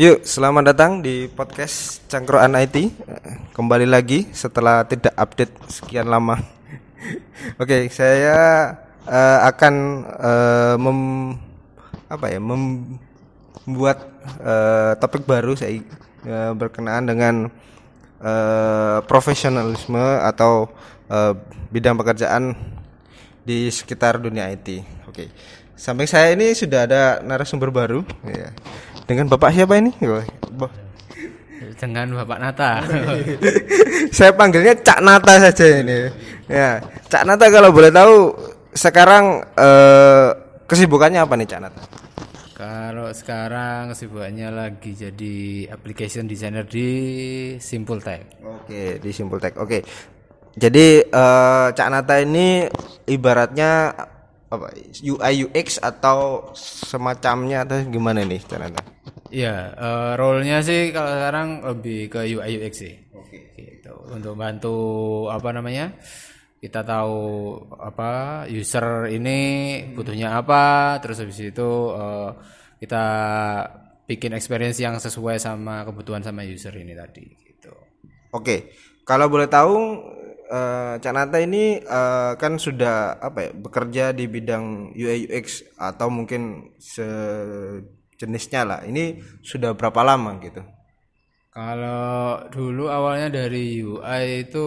Yuk, selamat datang di podcast Cangkroan IT. Kembali lagi setelah tidak update sekian lama. Oke, saya uh, akan uh, mem apa ya, membuat uh, topik baru saya uh, berkenaan dengan uh, profesionalisme atau uh, bidang pekerjaan di sekitar dunia IT. Oke. Sampai saya ini sudah ada narasumber baru ya dengan Bapak siapa ini? Dengan Bapak Nata. Saya panggilnya Cak Nata saja ini. Ya, Cak Nata kalau boleh tahu sekarang eh, kesibukannya apa nih Cak Nata? Kalau sekarang kesibukannya lagi jadi application designer di Simple Tech. Oke, di Simple Tech. Oke. Jadi eh, Cak Nata ini ibaratnya apa UI UX atau semacamnya atau gimana nih Cak Nata? Iya, uh, role-nya sih kalau sekarang lebih ke UI UX sih. Oke. Okay. Gitu. Untuk bantu apa namanya? Kita tahu apa user ini butuhnya apa, terus habis itu uh, kita bikin experience yang sesuai sama kebutuhan sama user ini tadi gitu. Oke. Kalau boleh tahu uh, Cak Nata ini uh, kan sudah apa ya bekerja di bidang UI UX atau mungkin se jenisnya lah. Ini sudah berapa lama gitu? Kalau dulu awalnya dari UI itu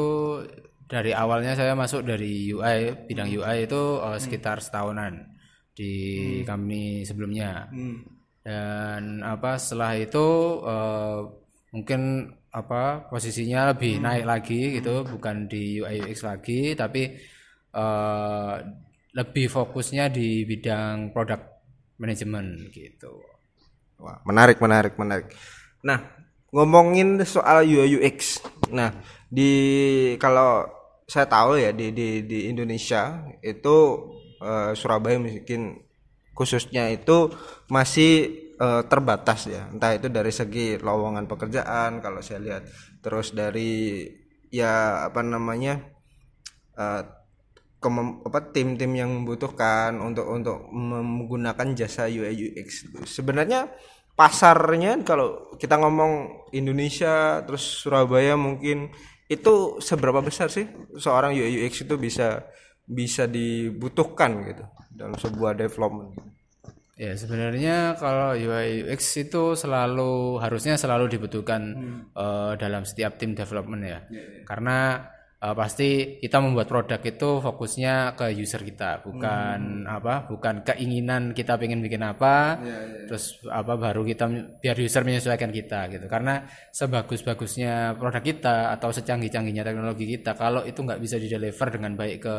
dari awalnya saya masuk dari UI bidang UI itu uh, sekitar setahunan di hmm. kami sebelumnya. Hmm. Dan apa setelah itu uh, mungkin apa posisinya lebih hmm. naik lagi gitu, bukan di UI UX lagi tapi uh, lebih fokusnya di bidang produk manajemen gitu. Wah, menarik, menarik, menarik. Nah, ngomongin soal UI UX. Nah, di kalau saya tahu ya di di di Indonesia itu uh, Surabaya mungkin khususnya itu masih uh, terbatas ya. Entah itu dari segi lowongan pekerjaan kalau saya lihat, terus dari ya apa namanya apa tim-tim yang membutuhkan untuk untuk menggunakan jasa UI UX. Sebenarnya pasarnya kalau kita ngomong Indonesia terus Surabaya mungkin itu seberapa besar sih seorang UI UX itu bisa bisa dibutuhkan gitu dalam sebuah development ya sebenarnya kalau UI UX itu selalu harusnya selalu dibutuhkan hmm. uh, dalam setiap tim development ya, ya, ya. karena uh, pasti kita membuat produk itu fokusnya ke user kita bukan hmm. apa bukan keinginan kita pengen bikin apa yeah, yeah. Iya. terus apa baru kita biar user menyesuaikan kita gitu karena sebagus-bagusnya produk kita atau secanggih-canggihnya teknologi kita kalau itu nggak bisa dideliver dengan baik ke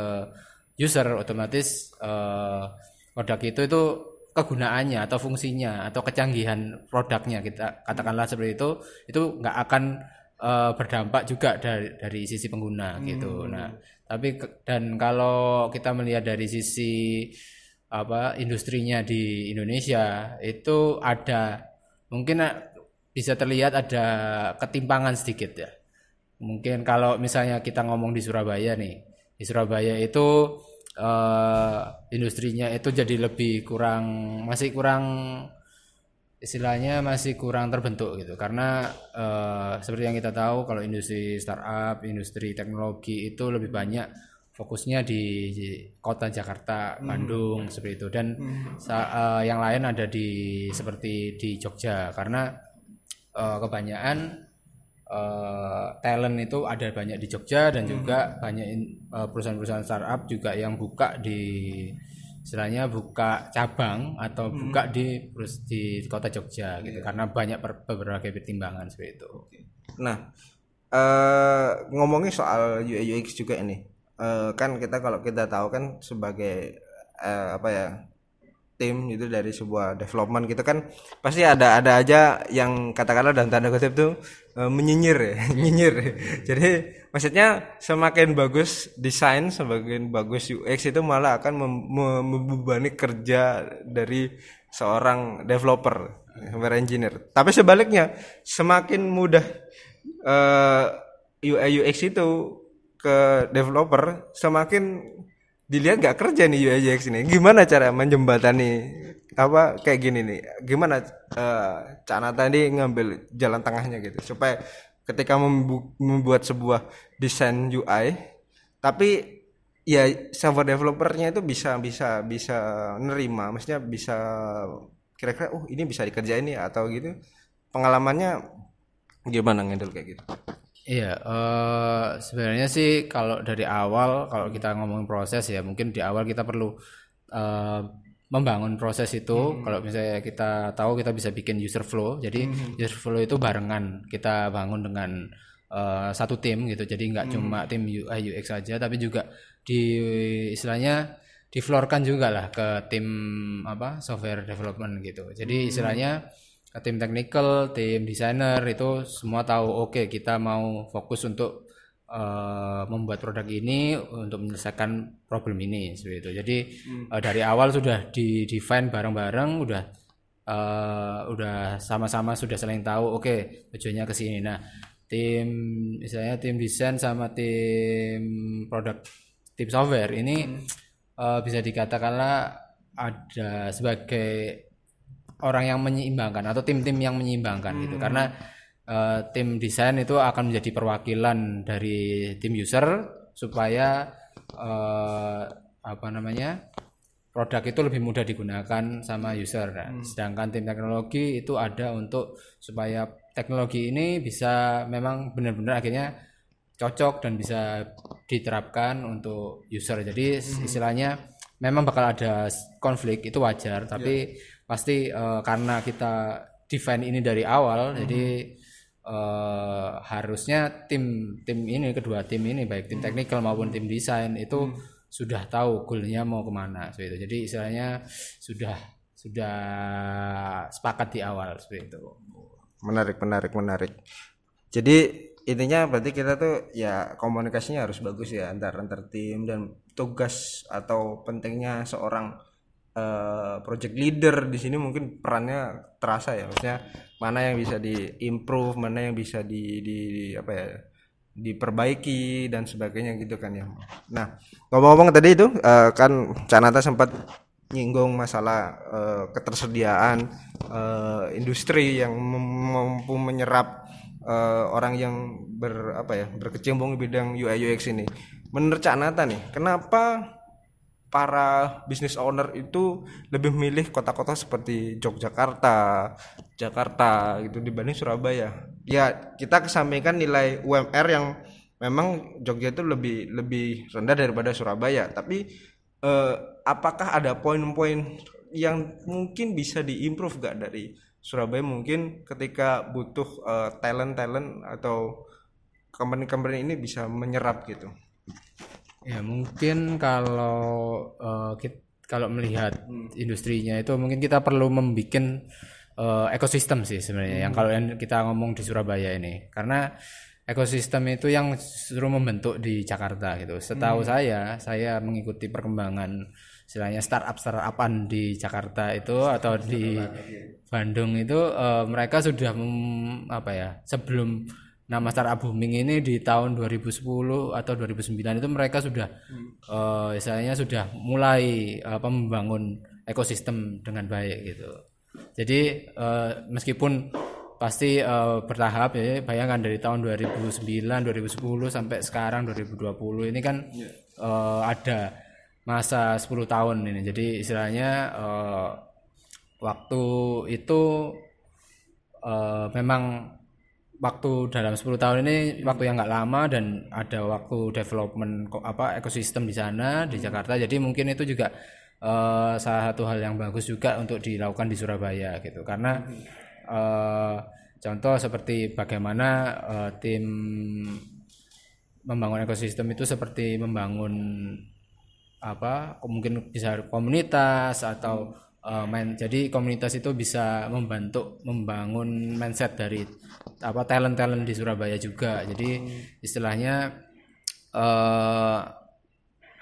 user otomatis uh, produk itu itu kegunaannya atau fungsinya atau kecanggihan produknya kita katakanlah seperti itu itu nggak akan uh, berdampak juga dari dari sisi pengguna hmm. gitu. Nah, tapi dan kalau kita melihat dari sisi apa industrinya di Indonesia itu ada mungkin bisa terlihat ada ketimpangan sedikit ya. Mungkin kalau misalnya kita ngomong di Surabaya nih, di Surabaya itu uh, industrinya itu jadi lebih kurang masih kurang istilahnya masih kurang terbentuk gitu karena uh, seperti yang kita tahu kalau industri startup, industri teknologi itu lebih banyak fokusnya di, di kota Jakarta, hmm. Bandung seperti itu dan hmm. uh, yang lain ada di seperti di Jogja karena uh, kebanyakan uh, talent itu ada banyak di Jogja dan hmm. juga banyak perusahaan-perusahaan startup juga yang buka di istilahnya buka cabang atau hmm. buka di di kota Jogja gitu yeah. karena banyak beberapa pertimbangan seperti itu. Nah, uh, ngomongin soal UI UX juga ini, uh, kan kita kalau kita tahu kan sebagai uh, apa ya tim itu dari sebuah development gitu kan pasti ada ada aja yang katakanlah dalam tanda kutip tuh uh, menyinyir ya nyinyir. Jadi maksudnya semakin bagus desain semakin bagus UX itu malah akan membebani kerja dari seorang developer software engineer. Tapi sebaliknya semakin mudah uh, UI UX itu ke developer semakin dilihat nggak kerja nih UI UX ini. Gimana cara menjembatani apa kayak gini nih? Gimana uh, Nata ini ngambil jalan tengahnya gitu supaya ketika membu- membuat sebuah desain UI tapi ya software developernya itu bisa bisa bisa nerima maksudnya bisa kira-kira oh ini bisa dikerjain nih atau gitu pengalamannya gimana ngendel kayak gitu Iya, eh, sebenarnya sih kalau dari awal kalau kita ngomongin proses ya mungkin di awal kita perlu eh, membangun proses itu. Kalau misalnya kita tahu kita bisa bikin user flow. Jadi user flow itu barengan kita bangun dengan eh, satu tim gitu. Jadi nggak cuma tim UI UX saja, tapi juga di istilahnya diflorkan juga lah ke tim apa software development gitu. Jadi istilahnya ke tim technical, tim designer itu semua tahu oke kita mau fokus untuk eh, membuat produk ini untuk menyelesaikan problem ini seperti itu. Jadi eh, dari awal sudah di define bareng-bareng, udah eh, udah sama-sama sudah saling tahu oke tujuannya ke sini. Nah, tim misalnya tim desain sama tim produk tim software ini eh, bisa dikatakanlah ada sebagai orang yang menyeimbangkan atau tim-tim yang menyeimbangkan gitu. Karena eh, tim desain itu akan menjadi perwakilan dari tim user supaya eh, apa namanya produk itu lebih mudah digunakan sama user. Nah, sedangkan tim teknologi itu ada untuk supaya teknologi ini bisa memang benar-benar akhirnya cocok dan bisa diterapkan untuk user. Jadi istilahnya memang bakal ada konflik itu wajar. Tapi pasti eh, karena kita define ini dari awal jadi eh, harusnya tim tim ini kedua tim ini baik tim technical maupun tim desain itu sudah tahu goalnya mau ke mana seperti itu. Jadi istilahnya sudah sudah sepakat di awal seperti itu. Menarik menarik menarik. Jadi intinya berarti kita tuh ya komunikasinya harus bagus ya antar antar tim dan tugas atau pentingnya seorang eh, project leader di sini mungkin perannya terasa ya maksudnya mana yang bisa diimprove mana yang bisa di, di, apa ya diperbaiki dan sebagainya gitu kan ya nah ngomong-ngomong tadi itu eh, kan Canata sempat nyinggung masalah eh, ketersediaan eh, industri yang mampu menyerap eh, orang yang ber apa ya berkecimpung di bidang UI UX ini. Menurut Cak Nata nih, kenapa para business owner itu lebih milih kota-kota seperti Yogyakarta, Jakarta gitu dibanding Surabaya? Ya kita kesampingkan nilai UMR yang memang Jogja itu lebih lebih rendah daripada Surabaya, tapi eh, apakah ada poin-poin yang mungkin bisa diimprove gak dari Surabaya mungkin ketika butuh eh, talent-talent atau company-company ini bisa menyerap gitu. Ya mungkin kalau eh, kit- kalau melihat industrinya itu mungkin kita perlu membuat ekosistem sih sebenarnya. Yang kalau yang kita ngomong di Surabaya ini. Karena ekosistem itu yang justru membentuk di Jakarta gitu. Setahu saya saya mengikuti perkembangan istilahnya startup startupan di Jakarta itu atau di Bandung itu eh, mereka sudah mem- apa ya sebelum nama startup booming ini di tahun 2010 atau 2009 itu mereka sudah eh, istilahnya sudah mulai apa membangun ekosistem dengan baik gitu. Jadi eh, meskipun pasti eh, bertahap ya bayangkan dari tahun 2009 2010 sampai sekarang 2020 ini kan eh, ada masa 10 tahun ini. Jadi istilahnya eh, waktu itu eh, memang waktu dalam 10 tahun ini waktu yang nggak lama dan ada waktu development apa ekosistem di sana di Jakarta. Jadi mungkin itu juga eh, salah satu hal yang bagus juga untuk dilakukan di Surabaya gitu. Karena eh, contoh seperti bagaimana eh, tim membangun ekosistem itu seperti membangun apa mungkin bisa komunitas atau eh, main jadi komunitas itu bisa membantu membangun mindset dari apa talent talent di Surabaya juga. Jadi istilahnya eh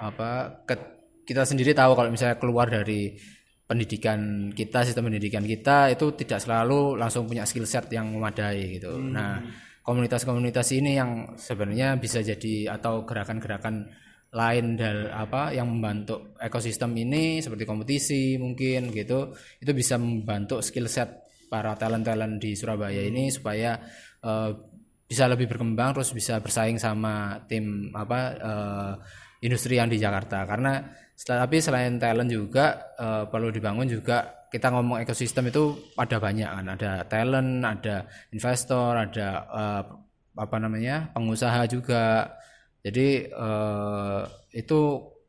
apa ke- kita sendiri tahu kalau misalnya keluar dari pendidikan kita sistem pendidikan kita itu tidak selalu langsung punya skill set yang memadai gitu. Nah komunitas-komunitas ini yang sebenarnya bisa jadi atau gerakan-gerakan lain dan apa yang membantu ekosistem ini seperti kompetisi mungkin gitu. Itu bisa membantu skill set para talent talent di Surabaya ini supaya uh, bisa lebih berkembang terus bisa bersaing sama tim apa uh, industri yang di Jakarta. Karena tapi selain talent juga uh, perlu dibangun juga kita ngomong ekosistem itu ada banyak kan. Ada talent ada investor ada uh, apa namanya pengusaha juga jadi uh, itu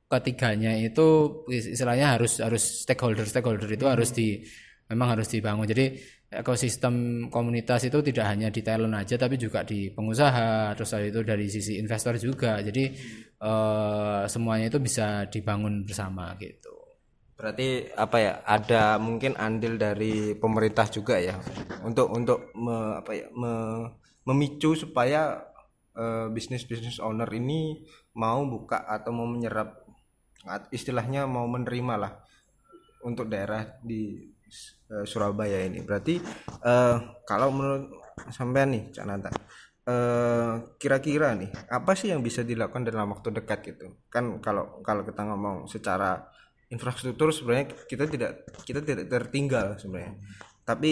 ketiganya itu istilahnya harus harus stakeholder stakeholder itu harus di memang harus dibangun. Jadi ekosistem komunitas itu tidak hanya di talent aja tapi juga di pengusaha terus itu dari sisi investor juga. Jadi uh, semuanya itu bisa dibangun bersama gitu. Berarti apa ya ada mungkin andil dari pemerintah juga ya? Untuk untuk me, apa ya me, memicu supaya uh, bisnis bisnis owner ini mau buka atau mau menyerap istilahnya mau menerima lah untuk daerah di uh, Surabaya ini. Berarti uh, kalau menurut sampean nih Cak Nata uh, kira-kira nih apa sih yang bisa dilakukan dalam waktu dekat gitu? Kan kalau kalau kita ngomong secara infrastruktur sebenarnya kita tidak kita tidak tertinggal sebenarnya. Tapi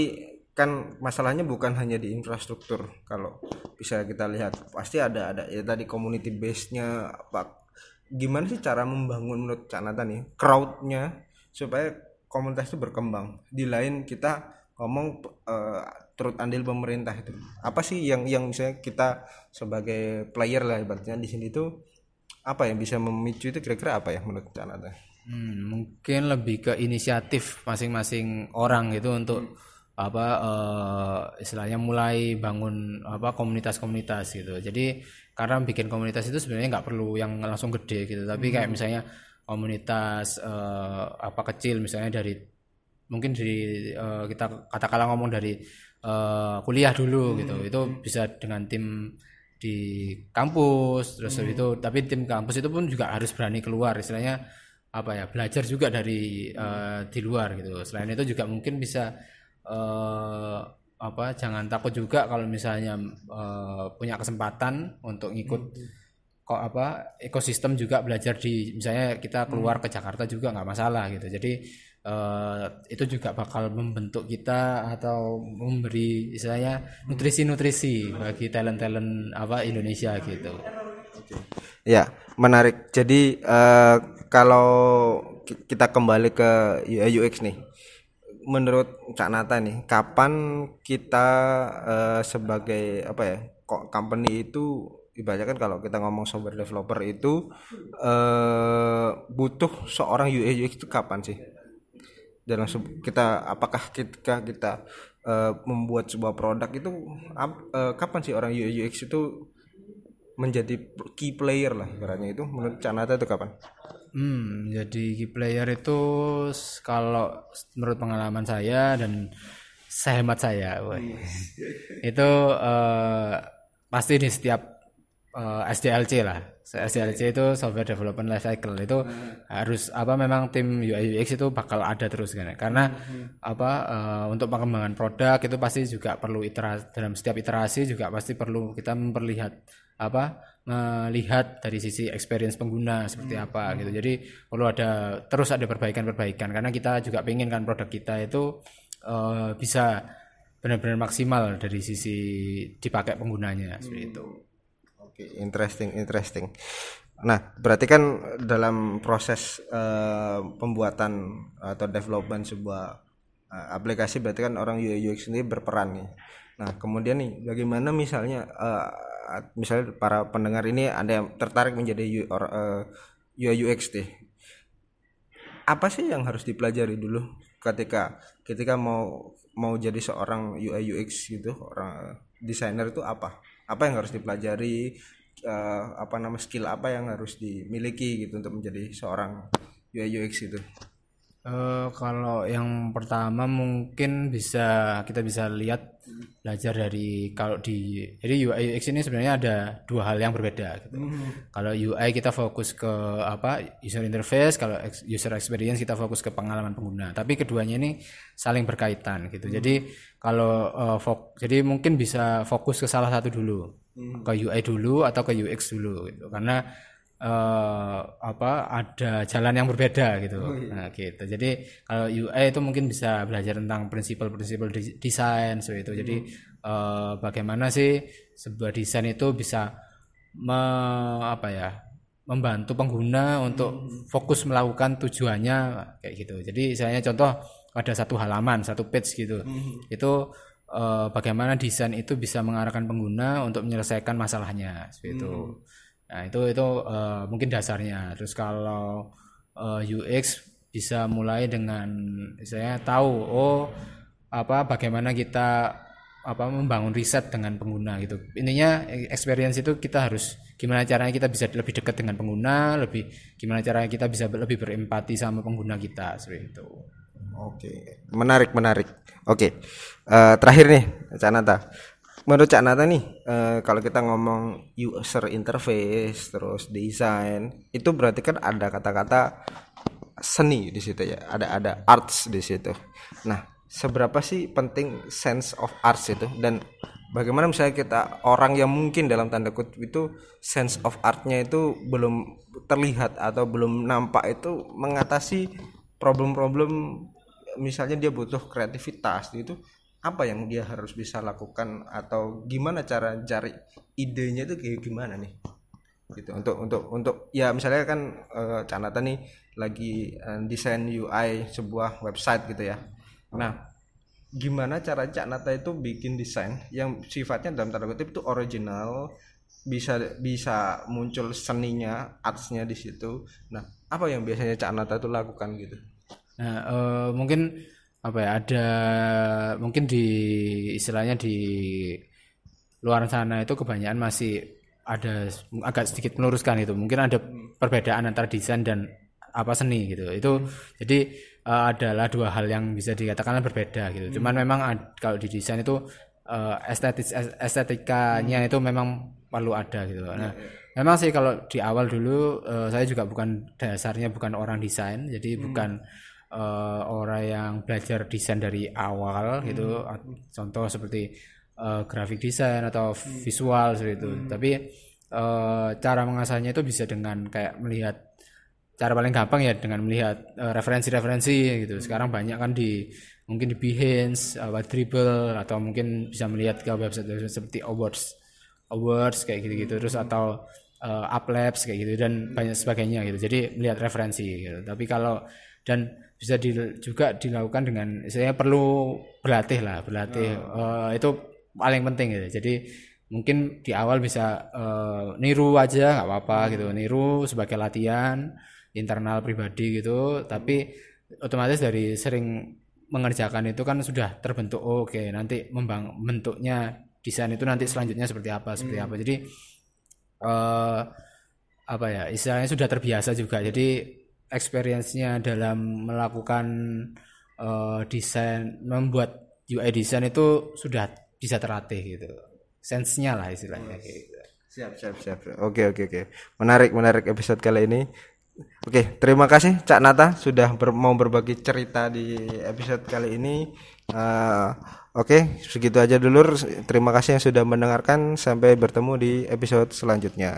kan masalahnya bukan hanya di infrastruktur. Kalau bisa kita lihat pasti ada ada ya tadi community base nya apa gimana sih cara membangun menurut Canata nih crowdnya supaya komunitas itu berkembang. Di lain kita ngomong uh, turut andil pemerintah itu. Apa sih yang yang misalnya kita sebagai player lah ibaratnya di sini itu apa yang bisa memicu itu kira-kira apa ya menurut Canata? Hmm, mungkin lebih ke inisiatif masing-masing orang gitu untuk hmm apa uh, istilahnya mulai bangun apa komunitas-komunitas gitu. Jadi karena bikin komunitas itu sebenarnya nggak perlu yang langsung gede gitu, tapi hmm. kayak misalnya komunitas uh, apa kecil misalnya dari mungkin dari uh, kita katakanlah ngomong dari uh, kuliah dulu hmm. gitu. Itu bisa dengan tim di kampus terus hmm. itu tapi tim kampus itu pun juga harus berani keluar istilahnya apa ya belajar juga dari uh, di luar gitu. Selain itu juga mungkin bisa uh, apa jangan takut juga kalau misalnya uh, punya kesempatan untuk ngikut hmm. kok apa ekosistem juga belajar di misalnya kita keluar hmm. ke Jakarta juga nggak masalah gitu jadi uh, itu juga bakal membentuk kita atau memberi istilahnya nutrisi-nutrisi bagi talent-talent apa Indonesia gitu. Ya menarik. Jadi uh, kalau kita kembali ke UX nih, menurut Cak Nata nih, kapan kita uh, sebagai apa ya, kok company itu ibaratnya kan kalau kita ngomong software developer itu uh, butuh seorang UI UX itu kapan sih? Dalam kita apakah ketika kita uh, membuat sebuah produk itu uh, kapan sih orang UI UX itu menjadi key player lah ibaratnya itu menurut Cak Nata itu kapan? Hmm, jadi key player itu kalau menurut pengalaman saya dan sehemat saya, woy, itu uh, pasti di setiap uh, eh, SDLC lah. SDLC itu software development life cycle. Itu harus apa memang tim UI UX itu bakal ada terus kan? Karena apa uh, untuk pengembangan produk itu pasti juga perlu iterasi dalam setiap iterasi juga pasti perlu kita memperlihat apa melihat dari sisi experience pengguna seperti hmm. apa gitu. Jadi perlu ada terus ada perbaikan-perbaikan karena kita juga pengen kan produk kita itu uh, bisa benar-benar maksimal dari sisi dipakai penggunanya hmm. seperti itu. Oke, okay, interesting, interesting. Nah, berarti kan dalam proses uh, pembuatan atau development sebuah uh, aplikasi berarti kan orang UI UX ini berperan nih. Nah, kemudian nih bagaimana misalnya uh, misalnya para pendengar ini ada yang tertarik menjadi UI uh, UX deh. Apa sih yang harus dipelajari dulu ketika ketika mau mau jadi seorang UI UX gitu orang desainer itu apa? Apa yang harus dipelajari uh, apa nama skill apa yang harus dimiliki gitu untuk menjadi seorang UI UX itu Uh, kalau yang pertama mungkin bisa kita bisa lihat belajar dari kalau di jadi UI UX ini sebenarnya ada dua hal yang berbeda gitu. Mm. Kalau UI kita fokus ke apa user interface, kalau user experience kita fokus ke pengalaman pengguna. Tapi keduanya ini saling berkaitan gitu. Mm. Jadi kalau uh, fok jadi mungkin bisa fokus ke salah satu dulu. Mm. Ke UI dulu atau ke UX dulu gitu. Karena eh, apa ada jalan yang berbeda gitu. Nah, gitu. Jadi kalau UI itu mungkin bisa belajar tentang prinsipal-prinsipal desain seperti itu. Jadi eh, bagaimana sih sebuah desain itu bisa me- apa ya? membantu pengguna untuk fokus melakukan tujuannya kayak gitu. Jadi misalnya contoh ada satu halaman, satu page gitu. Itu eh, bagaimana desain itu bisa mengarahkan pengguna untuk menyelesaikan masalahnya seperti itu. Nah, itu itu eh, mungkin dasarnya. Terus kalau eh, UX bisa mulai dengan saya tahu oh apa bagaimana kita apa membangun riset dengan pengguna gitu. Intinya experience itu kita harus gimana caranya kita bisa lebih dekat dengan pengguna, lebih gimana caranya kita bisa lebih berempati sama pengguna kita seperti itu. Oke, menarik menarik. Oke, Eh, terakhir nih, Cak Nata. Menurut Cak Nata nih, eh, kalau kita ngomong user interface terus desain, itu berarti kan ada kata-kata seni di situ ya, ada ada arts di situ. Nah, seberapa sih penting sense of arts itu dan bagaimana misalnya kita orang yang mungkin dalam tanda kutip itu sense of artnya itu belum terlihat atau belum nampak itu mengatasi problem-problem misalnya dia butuh kreativitas itu apa yang dia harus bisa lakukan atau gimana cara cari idenya itu kayak gimana nih? Gitu untuk untuk untuk ya misalnya kan eh, Canata nih lagi eh, desain UI sebuah website gitu ya. Nah gimana cara Cak Nata itu bikin desain yang sifatnya dalam tanda kutip itu original bisa bisa muncul seninya artsnya di situ. Nah apa yang biasanya Cak Nata itu lakukan gitu? Nah, eh, mungkin apa ya ada mungkin di istilahnya di luar sana itu kebanyakan masih ada agak sedikit meluruskan itu. Mungkin ada perbedaan antara desain dan apa seni gitu. Itu jadi eh, adalah dua hal yang bisa dikatakan berbeda gitu. Cuman memang ad- kalau di desain itu eh, estetis es- estetikanya itu memang perlu ada gitu. Nah, memang sih kalau di awal dulu eh, saya juga bukan dasarnya bukan orang desain, jadi bukan eh, orang yang belajar desain dari awal gitu A- contoh seperti eh, graphic design atau visual seperti itu. Tapi eh, cara mengasahnya itu bisa dengan kayak melihat cara paling gampang ya dengan melihat referensi-referensi gitu. Sekarang banyak kan di mungkin di Behance, apa Dribble atau mungkin bisa melihat ke website-website seperti Awards awards kayak gitu-gitu. Terus atau uh, uplabs kayak gitu dan banyak sebagainya gitu. Jadi melihat referensi gitu. Tapi kalau dan bisa di- juga dilakukan dengan saya perlu berlatih lah berlatih. Eh, itu paling penting gitu. Jadi mungkin di awal bisa eh, niru aja nggak apa-apa gitu. Niru sebagai latihan internal pribadi gitu. Tapi otomatis dari sering mengerjakan itu kan sudah terbentuk oh, oke nanti membang bentuknya desain itu nanti selanjutnya seperti apa seperti apa. Jadi eh apa ya istilahnya sudah terbiasa juga. Jadi experience-nya dalam melakukan eh, desain membuat UI desain itu sudah bisa terlatih gitu sense-nya lah istilahnya gitu. Siap, siap, siap. Oke, oke, oke. Menarik, menarik episode kali ini. Oke, terima kasih Cak Nata sudah ber- mau berbagi cerita di episode kali ini. Eh, oke, segitu aja dulu. Terima kasih yang sudah mendengarkan. Sampai bertemu di episode selanjutnya.